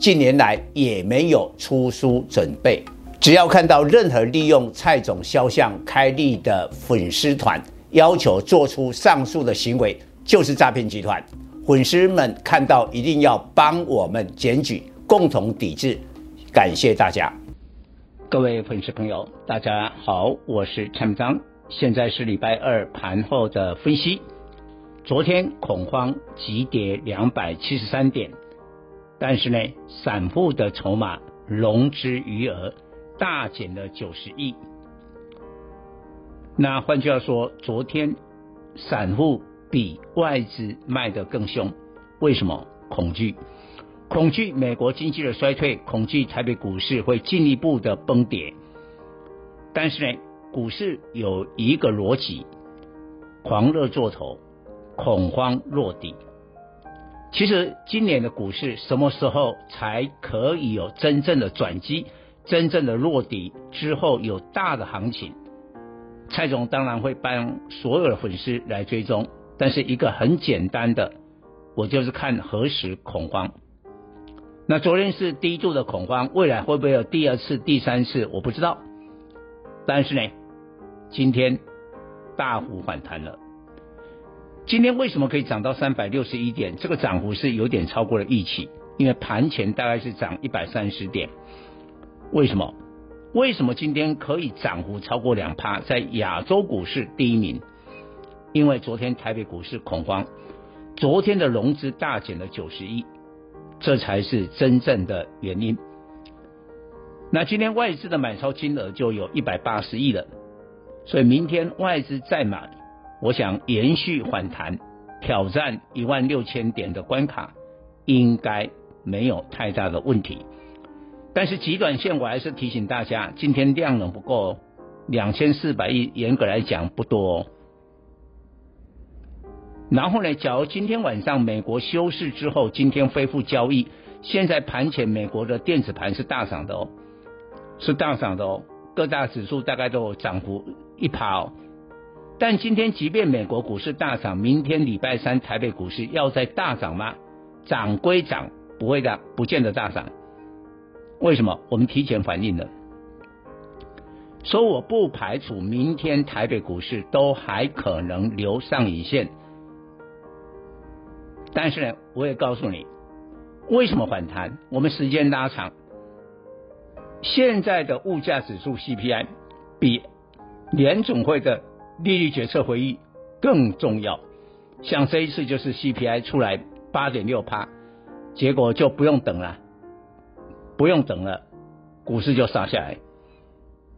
近年来也没有出书准备。只要看到任何利用蔡总肖像开立的粉丝团，要求做出上述的行为，就是诈骗集团。粉丝们看到一定要帮我们检举，共同抵制。感谢大家。各位粉丝朋友，大家好，我是陈章，现在是礼拜二盘后的分析。昨天恐慌急跌两百七十三点，但是呢，散户的筹码融资余额大减了九十亿。那换句话说，昨天散户比外资卖得更凶，为什么？恐惧。恐惧美国经济的衰退，恐惧台北股市会进一步的崩跌。但是呢，股市有一个逻辑：狂热做头，恐慌落底。其实今年的股市什么时候才可以有真正的转机、真正的落底之后有大的行情？蔡总当然会帮所有的粉丝来追踪，但是一个很简单的，我就是看何时恐慌。那昨天是低度的恐慌，未来会不会有第二次、第三次？我不知道。但是呢，今天大幅反弹了。今天为什么可以涨到三百六十一点？这个涨幅是有点超过了预期，因为盘前大概是涨一百三十点。为什么？为什么今天可以涨幅超过两趴，在亚洲股市第一名？因为昨天台北股市恐慌，昨天的融资大减了九十亿。这才是真正的原因。那今天外资的买超金额就有一百八十亿了，所以明天外资再买，我想延续反弹，挑战一万六千点的关卡，应该没有太大的问题。但是极短线我还是提醒大家，今天量能不够，两千四百亿，严格来讲不多。然后呢，假如今天晚上美国休市之后，今天恢复交易，现在盘前美国的电子盘是大涨的哦，是大涨的哦，各大指数大概都有涨幅一趴哦。但今天即便美国股市大涨，明天礼拜三台北股市要再大涨吗？涨归涨，不会的，不见得大涨。为什么？我们提前反应了，所以我不排除明天台北股市都还可能留上影线。但是呢，我也告诉你，为什么反弹？我们时间拉长，现在的物价指数 CPI 比联总会的利率决策会议更重要。像这一次就是 CPI 出来八点六趴，结果就不用等了，不用等了，股市就杀下来。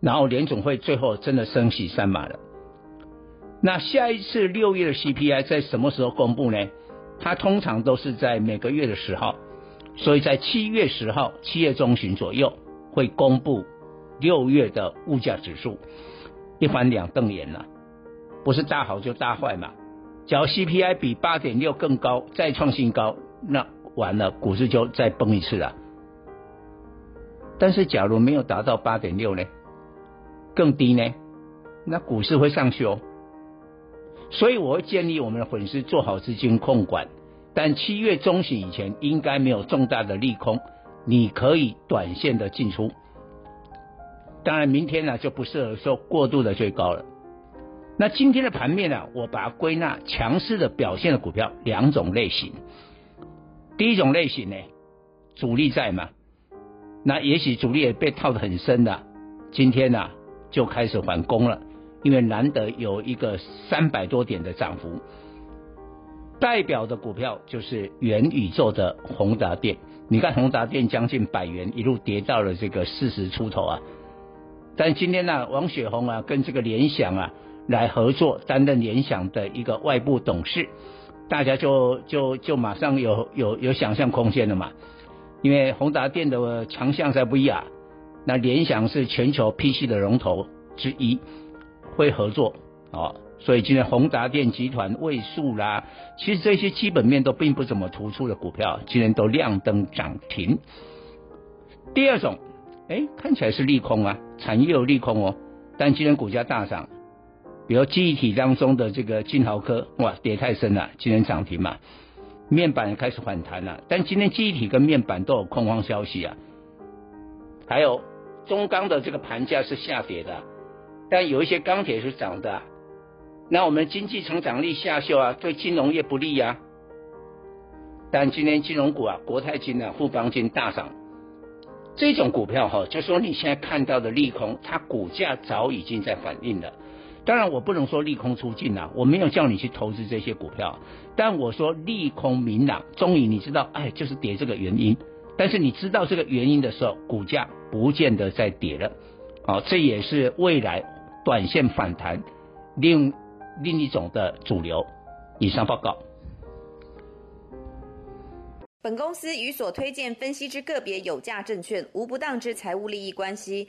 然后联总会最后真的升息三码了。那下一次六月的 CPI 在什么时候公布呢？它通常都是在每个月的十号，所以在七月十号、七月中旬左右会公布六月的物价指数，一翻两瞪眼了，不是大好就大坏嘛。只要 CPI 比八点六更高，再创新高，那完了，股市就再崩一次了。但是假如没有达到八点六呢，更低呢，那股市会上去哦。所以我会建议我们的粉丝做好资金控管，但七月中旬以前应该没有重大的利空，你可以短线的进出。当然明天呢就不适合说过度的追高了。那今天的盘面呢，我把它归纳强势的表现的股票两种类型。第一种类型呢，主力在嘛，那也许主力也被套得很深的，今天呢就开始反攻了。因为难得有一个三百多点的涨幅，代表的股票就是元宇宙的宏达电。你看宏达电将近百元，一路跌到了这个四十出头啊。但今天呢、啊，王雪红啊跟这个联想啊来合作，担任联想的一个外部董事，大家就就就马上有有有想象空间了嘛。因为宏达电的强项在不一啊那联想是全球 PC 的龙头之一，会合作哦，所以今天宏达电集团、位数啦，其实这些基本面都并不怎么突出的股票，今天都亮灯涨停。第二种，哎，看起来是利空啊，产业有利空哦，但今天股价大涨，比如记忆体当中的这个金豪科，哇，跌太深了，今天涨停嘛。面板开始反弹了，但今天记忆体跟面板都有空方消息啊。还有中钢的这个盘价是下跌的，但有一些钢铁是涨的。那我们经济成长力下修啊，对金融业不利啊。但今天金融股啊，国泰金啊、富邦金大涨。这种股票哈，就说你现在看到的利空，它股价早已经在反映了。当然，我不能说利空出尽了，我没有叫你去投资这些股票。但我说利空明朗，终于你知道，哎，就是跌这个原因。但是你知道这个原因的时候，股价不见得再跌了。好，这也是未来短线反弹另另一种的主流。以上报告。本公司与所推荐分析之个别有价证券无不当之财务利益关系。